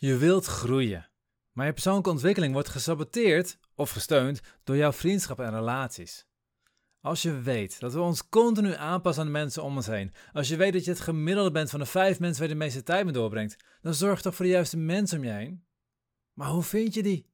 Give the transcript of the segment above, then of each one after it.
Je wilt groeien, maar je persoonlijke ontwikkeling wordt gesaboteerd of gesteund door jouw vriendschap en relaties. Als je weet dat we ons continu aanpassen aan de mensen om ons heen, als je weet dat je het gemiddelde bent van de vijf mensen waar je de meeste tijd mee doorbrengt, dan zorg toch voor de juiste mensen om je heen. Maar hoe vind je die?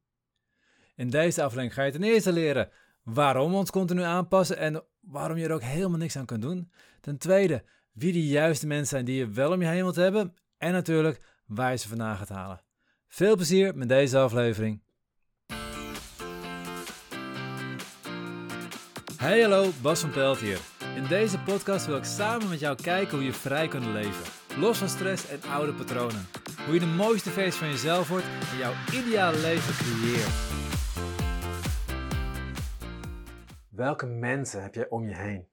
In deze aflevering ga je ten eerste leren waarom we ons continu aanpassen en waarom je er ook helemaal niks aan kunt doen. Ten tweede, wie de juiste mensen zijn die je wel om je heen wilt hebben. En natuurlijk waar je ze vandaan gaat halen. Veel plezier met deze aflevering. Hey hallo, Bas van Pelt hier. In deze podcast wil ik samen met jou kijken hoe je vrij kunt leven. Los van stress en oude patronen. Hoe je de mooiste versie van jezelf wordt en jouw ideale leven creëert. Welke mensen heb jij om je heen?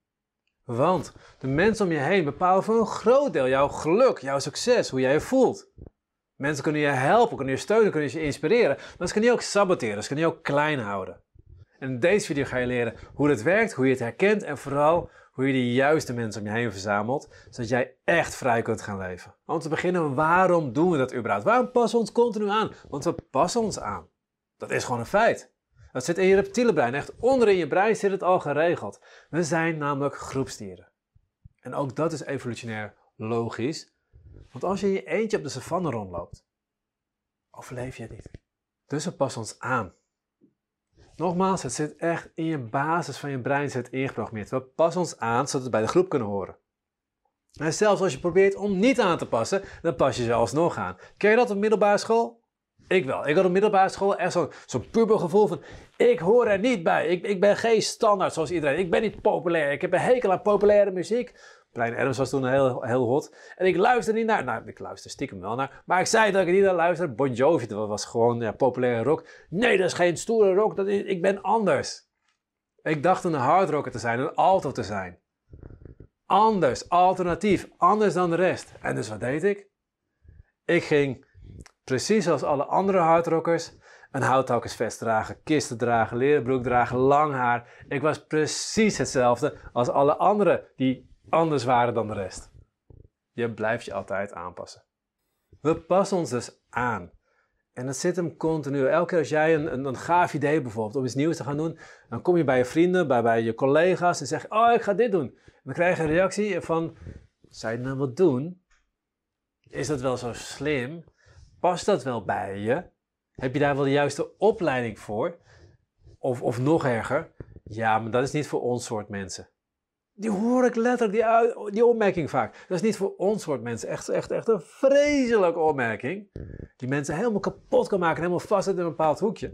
Want de mensen om je heen bepalen voor een groot deel jouw geluk, jouw succes, hoe jij je voelt. Mensen kunnen je helpen, kunnen je steunen, kunnen je inspireren, maar ze kunnen je ook saboteren, ze kunnen je ook klein houden. En in deze video ga je leren hoe het werkt, hoe je het herkent en vooral hoe je de juiste mensen om je heen verzamelt, zodat jij echt vrij kunt gaan leven. Om te beginnen, waarom doen we dat überhaupt? Waarom passen we ons continu aan? Want we passen ons aan. Dat is gewoon een feit. Dat zit in je reptiele brein. Echt onderin je brein zit het al geregeld. We zijn namelijk groepsdieren. En ook dat is evolutionair logisch. Want als je je eentje op de savanne rondloopt, overleef je niet. Dus we passen ons aan. Nogmaals, het zit echt in je basis van je brein zit ingeprogrammeerd. We passen ons aan zodat we bij de groep kunnen horen. En zelfs als je probeert om niet aan te passen, dan pas je ze alsnog aan. Ken je dat op middelbare school? Ik wel. Ik had op middelbare school echt zo'n zo pubergevoel van... Ik hoor er niet bij. Ik, ik ben geen standaard zoals iedereen. Ik ben niet populair. Ik heb een hekel aan populaire muziek. Brian Adams was toen heel, heel hot. En ik luister niet naar... Nou, ik luister stiekem wel naar. Maar ik zei dat ik niet naar luister. Bon Jovi, dat was gewoon ja, populaire rock. Nee, dat is geen stoere rock. Dat is, ik ben anders. Ik dacht een hardrocker te zijn. Een alto te zijn. Anders. Alternatief. Anders dan de rest. En dus wat deed ik? Ik ging Precies als alle andere hardrockers. Een houthakkersvest dragen, kisten dragen, leren broek dragen, lang haar. Ik was precies hetzelfde als alle anderen die anders waren dan de rest. Je blijft je altijd aanpassen. We passen ons dus aan. En dat zit hem continu. Elke keer als jij een, een, een, gaaf idee bijvoorbeeld om iets nieuws te gaan doen, dan kom je bij je vrienden, bij, bij je collega's en zeg oh ik ga dit doen. En dan krijg je een reactie van, zou je nou wat doen? Is dat wel zo slim? Past dat wel bij je? Heb je daar wel de juiste opleiding voor? Of, of nog erger, ja, maar dat is niet voor ons soort mensen. Die hoor ik letterlijk, die, die opmerking vaak. Dat is niet voor ons soort mensen. Echt, echt, echt een vreselijke opmerking. Die mensen helemaal kapot kan maken, helemaal vast in een bepaald hoekje.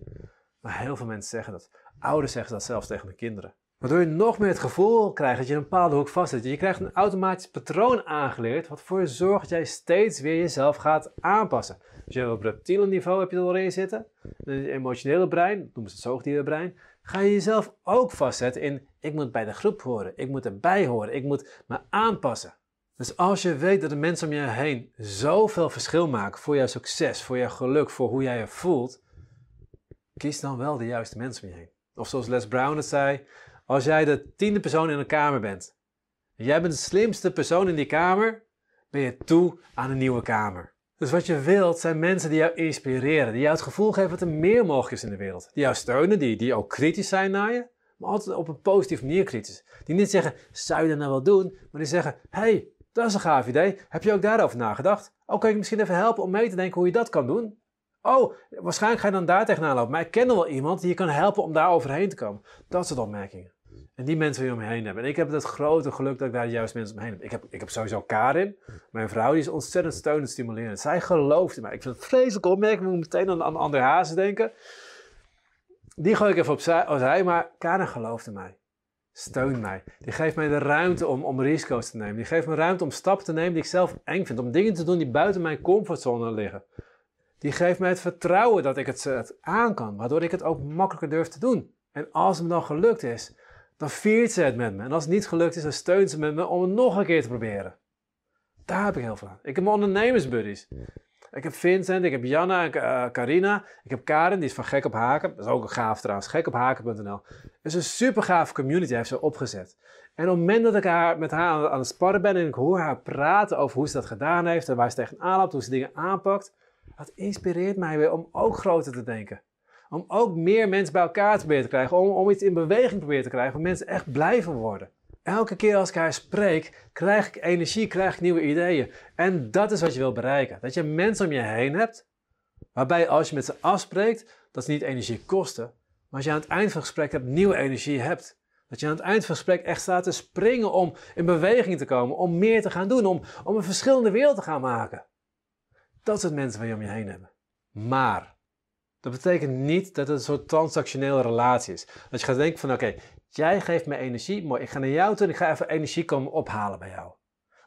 Maar heel veel mensen zeggen dat. Ouders zeggen dat zelfs tegen de kinderen. Waardoor je nog meer het gevoel krijgt dat je in een bepaalde hoek vastzit. Je krijgt een automatisch patroon aangeleerd, wat voor je zorgt dat jij steeds weer jezelf gaat aanpassen. Dus je hebt op reptiele niveau heb je er al in zitten. In het emotionele brein, noemen ze het zoogdierenbrein, ga je jezelf ook vastzetten in ik moet bij de groep horen, ik moet erbij horen, ik moet me aanpassen. Dus als je weet dat de mensen om je heen zoveel verschil maken voor jouw succes, voor jouw geluk, voor hoe jij je voelt, kies dan wel de juiste mensen om je heen. Of zoals Les Brown het zei, als jij de tiende persoon in een kamer bent, en jij bent de slimste persoon in die kamer, ben je toe aan een nieuwe kamer. Dus wat je wilt zijn mensen die jou inspireren, die jou het gevoel geven dat er meer mogelijk is in de wereld. Die jou steunen, die, die ook kritisch zijn naar je, maar altijd op een positieve manier kritisch. Die niet zeggen, zou je dat nou wel doen? Maar die zeggen, hey, dat is een gaaf idee. Heb je ook daarover nagedacht? Oh, kan ik misschien even helpen om mee te denken hoe je dat kan doen? Oh, waarschijnlijk ga je dan daar tegenaan lopen. Maar ik ken nog wel iemand die je kan helpen om daar overheen te komen. Dat soort opmerkingen. En die mensen je om me heen hebben. En ik heb het grote geluk dat ik daar juist mensen om me heen heb. Ik heb, ik heb sowieso Karin, mijn vrouw, die is ontzettend steunend stimulerend. Zij gelooft in mij. Ik vind het vreselijk opmerking, ik moet meteen aan, aan andere hazen denken. Die gooi ik even opzij, maar Karin gelooft in mij. Steun mij. Die geeft mij de ruimte om, om risico's te nemen. Die geeft me ruimte om stappen te nemen die ik zelf eng vind. Om dingen te doen die buiten mijn comfortzone liggen. Die geeft mij het vertrouwen dat ik het, het aan kan. Waardoor ik het ook makkelijker durf te doen. En als het me dan gelukt is, dan viert ze het met me. En als het niet gelukt is, dan steunt ze met me om het nog een keer te proberen. Daar heb ik heel veel aan. Ik heb mijn ondernemersbuddies. Ik heb Vincent, ik heb Janna en uh, Carina. Ik heb Karen, die is van Gek op Haken. Dat is ook een gaaf trouwens, gekophaken.nl. Het is een super gaaf community, heeft ze opgezet. En op het moment dat ik haar, met haar aan, het sparren ben en ik hoor haar praten over hoe ze dat gedaan heeft en waar ze tegenaan loopt, hoe ze dingen aanpakt, dat inspireert mij weer om ook groter te denken. Om ook meer mensen bij elkaar te proberen te krijgen. Om, om iets in beweging te proberen te krijgen. Om mensen echt blijven worden. Elke keer als ik haar spreek, krijg ik energie, krijg ik nieuwe ideeën. En dat is wat je wil bereiken. Dat je mensen om je heen hebt, waarbij als je met ze afspreekt, dat ze niet energie kosten. Maar als je aan het eind van het gesprek hebt, nieuwe energie hebt. Dat je aan het eind van het gesprek echt staat te springen om in beweging te komen, om meer te gaan doen, om, om een verschillende wereld te gaan maken. Dat soort mensen waar je om je heen hebben. Maar dat betekent niet dat het een soort transactionele relatie is. Dat je gaat denken van oké, jij geeft me energie, mooi, ik ga naar jou toe en ik ga even energie komen ophalen bij jou.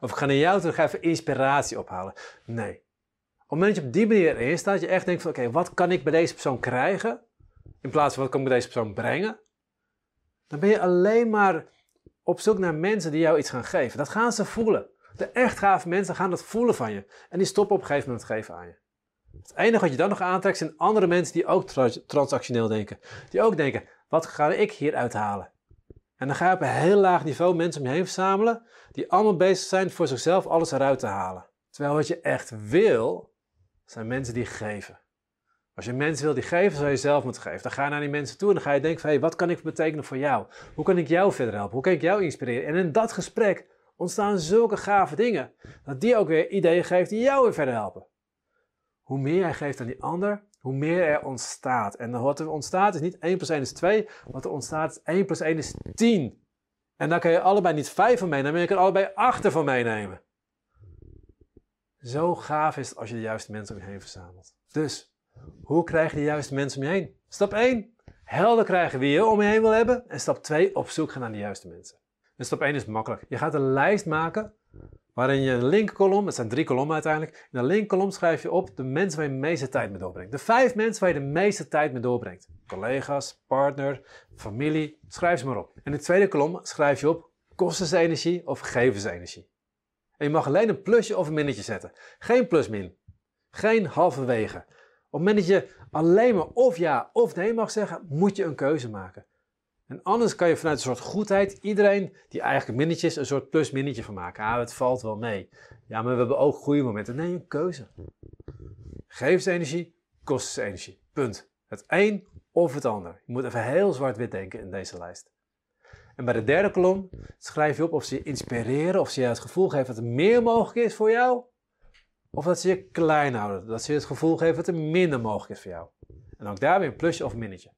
Of ik ga naar jou toe en ik ga even inspiratie ophalen. Nee. Op het moment dat je op die manier erin staat, je echt denkt van oké, wat kan ik bij deze persoon krijgen? In plaats van wat kan ik bij deze persoon brengen? Dan ben je alleen maar op zoek naar mensen die jou iets gaan geven. Dat gaan ze voelen. De echt gave mensen gaan dat voelen van je. En die stoppen op een gegeven moment geven aan je. Het enige wat je dan nog aantrekt zijn andere mensen die ook transactioneel denken. Die ook denken, wat ga ik hier uithalen? En dan ga je op een heel laag niveau mensen om je heen verzamelen die allemaal bezig zijn voor zichzelf alles eruit te halen. Terwijl wat je echt wil, zijn mensen die geven. Als je mensen wil die geven, zou je zelf moeten geven. Dan ga je naar die mensen toe en dan ga je denken van, wat kan ik betekenen voor jou? Hoe kan ik jou verder helpen? Hoe kan ik jou inspireren? En in dat gesprek ontstaan zulke gave dingen, dat die ook weer ideeën geeft die jou weer verder helpen. Hoe meer jij geeft aan die ander, hoe meer er ontstaat. En wat er ontstaat is niet 1 plus 1 is 2, wat er ontstaat is 1 plus 1 is 10. En daar kan je allebei niet 5 van meenemen, maar je kan allebei 8 ervan meenemen. Zo gaaf is het als je de juiste mensen om je heen verzamelt. Dus, hoe krijg je de juiste mensen om je heen? Stap 1, helder krijgen wie je om je heen wil hebben. En stap 2, op zoek gaan naar de juiste mensen. En stap 1 is makkelijk. Je gaat een lijst maken waarin je een linkerkolom, het zijn drie kolommen uiteindelijk, in de linkerkolom schrijf je op de mensen waar je de meeste tijd mee doorbrengt. De vijf mensen waar je de meeste tijd mee doorbrengt. Collega's, partner, familie, schrijf ze maar op. In de tweede kolom schrijf je op kostensenergie of gevensenergie. En je mag alleen een plusje of een minnetje zetten. Geen plus-min. Geen halverwege. Op het moment dat je alleen maar of ja of nee mag zeggen, moet je een keuze maken. En anders kan je vanuit een soort goedheid iedereen die eigenlijk minnetjes een soort plus-minnetje van maken. Ah, het valt wel mee. Ja, maar we hebben ook goede momenten. Nee, een keuze. Gevensenergie, kostensenergie. Punt. Het een of het ander. Je moet even heel zwart-wit denken in deze lijst. En bij de derde kolom schrijf je op of ze je inspireren, of ze je het gevoel geven dat er meer mogelijk is voor jou, of dat ze je klein houden, dat ze je het gevoel geven dat er minder mogelijk is voor jou. En ook daar weer een plusje of minnetje.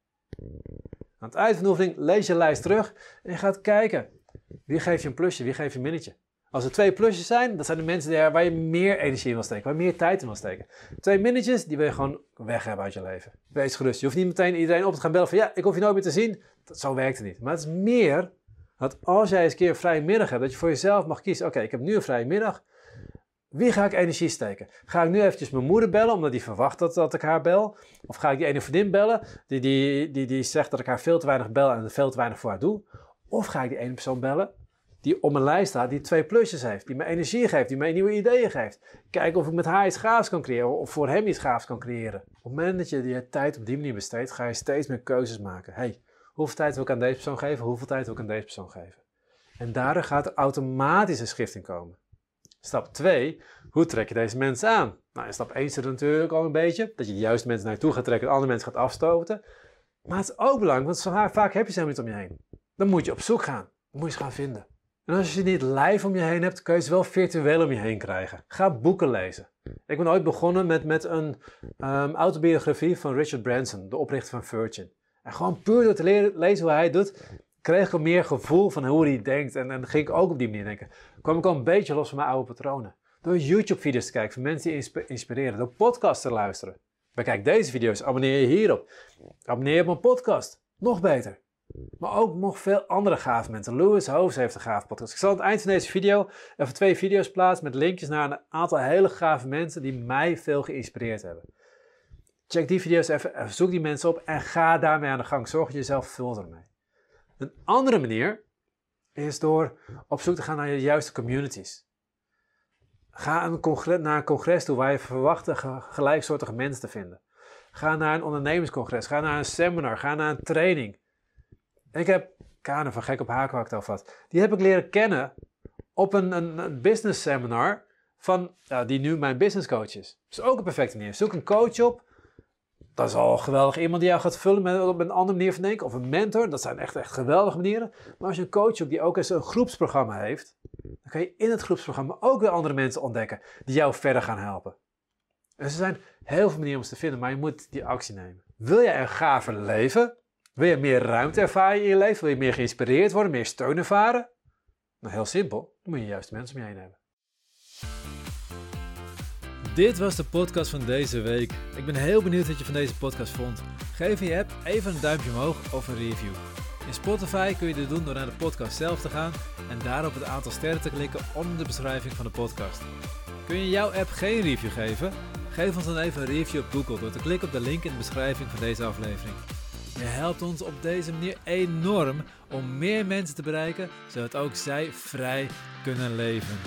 Aan het de oefening lees je lijst terug en je gaat kijken. Wie geeft je een plusje, wie geeft je een minnetje? Als er twee plusjes zijn, dat zijn de mensen waar je meer energie in wil steken, waar je meer tijd in wil steken. Twee minnetjes, die wil je gewoon weg hebben uit je leven. Wees gerust. Je hoeft niet meteen iedereen op te gaan bellen van ja, ik hoef je nooit meer te zien. Dat, zo werkt het niet. Maar het is meer dat als jij eens een keer een vrije middag hebt, dat je voor jezelf mag kiezen. Oké, ik heb nu een vrije middag. Wie ga ik energie steken? Ga ik nu eventjes mijn moeder bellen, omdat die verwacht dat, dat ik haar bel? Of ga ik die ene vriendin bellen, die, die, die, die zegt dat ik haar veel te weinig bel en veel te weinig voor haar doe? Of ga ik die ene persoon bellen, die op mijn lijst staat, die twee plusjes heeft, die me energie geeft, die mij nieuwe ideeën geeft? Kijken of ik met haar iets gaafs kan creëren, of voor hem iets gaafs kan creëren. Op het moment dat je je tijd op die manier besteedt, ga je steeds meer keuzes maken. hey, hoeveel tijd wil ik aan deze persoon geven, hoeveel tijd wil ik aan deze persoon geven? En daardoor gaat er automatisch een schifting komen. Stap 2, hoe trek je deze mensen aan? Nou, in stap 1 zit er natuurlijk al een beetje, dat je de juiste mensen naar je toe gaat trekken en andere mensen gaat afstoten. Maar het is ook belangrijk, want vaak heb je ze helemaal niet om je heen. Dan moet je op zoek gaan. Dan moet je ze gaan vinden. En als je ze niet live om je heen hebt, kun je ze wel virtueel om je heen krijgen. Ga boeken lezen. Ik ben ooit begonnen met, met een um, autobiografie van Richard Branson, de oprichter van Virgin. En gewoon puur door te leren, lezen hoe hij het doet, kreeg ik meer gevoel van hoe hij denkt. En, dan ging ik ook op die manier denken. kwam ik al een beetje los van mijn oude patronen. Door YouTube-video's te kijken van mensen die inspireren. Door podcasts te luisteren. Bekijk deze video's, abonneer je hierop. Abonneer je op mijn podcast. Nog beter. Maar ook nog veel andere gave mensen. Louis Hoofs heeft een gave podcast. Ik zal aan het eind van deze video even twee video's plaatsen met linkjes naar een aantal hele gave mensen die mij veel geïnspireerd hebben. Check die video's even, zoek die mensen op en ga daarmee aan de gang. Zorg jezelf vult ermee. Een andere manier is door op zoek te gaan naar je juiste communities. Ga een congres, naar een congres toe waar je verwacht gelijksoortige mensen te vinden. Ga naar een ondernemerscongres, ga naar een seminar, ga naar een training. Ik heb Kane van Gek op Haken, wat ik al Die heb ik leren kennen op een, een, business seminar van die nu mijn business coach is. Dat is ook een perfecte manier. Zoek een coach op. Dat is al geweldig. Iemand die jou gaat vullen met, op een andere manier van denken. Of een mentor. Dat zijn echt, echt geweldige manieren. Maar als je een coach op die ook eens een groepsprogramma heeft. Dan kan je in het groepsprogramma ook weer andere mensen ontdekken. Die jou verder gaan helpen. En er zijn heel veel manieren om ze te vinden. Maar je moet die actie nemen. Wil jij een gaver leven? Wil je meer ruimte ervaren in je leven? Wil je meer geïnspireerd worden? Meer steun ervaren? Nou, heel simpel. Dan moet je juist mensen om je. Dit was de podcast van deze week. Ik ben heel benieuwd wat je van deze podcast vond. Geef je app even een duimpje omhoog of een review. In Spotify kun je dit doen door naar de podcast zelf te gaan en daarop het aantal sterren te klikken onder de beschrijving van de podcast. Kun je jouw app geen review geven? Geef ons dan even een review op Google door te klikken op de link in de beschrijving van deze aflevering. Je helpt ons op deze manier enorm om meer mensen te bereiken, zodat ook zij vrij kunnen leven.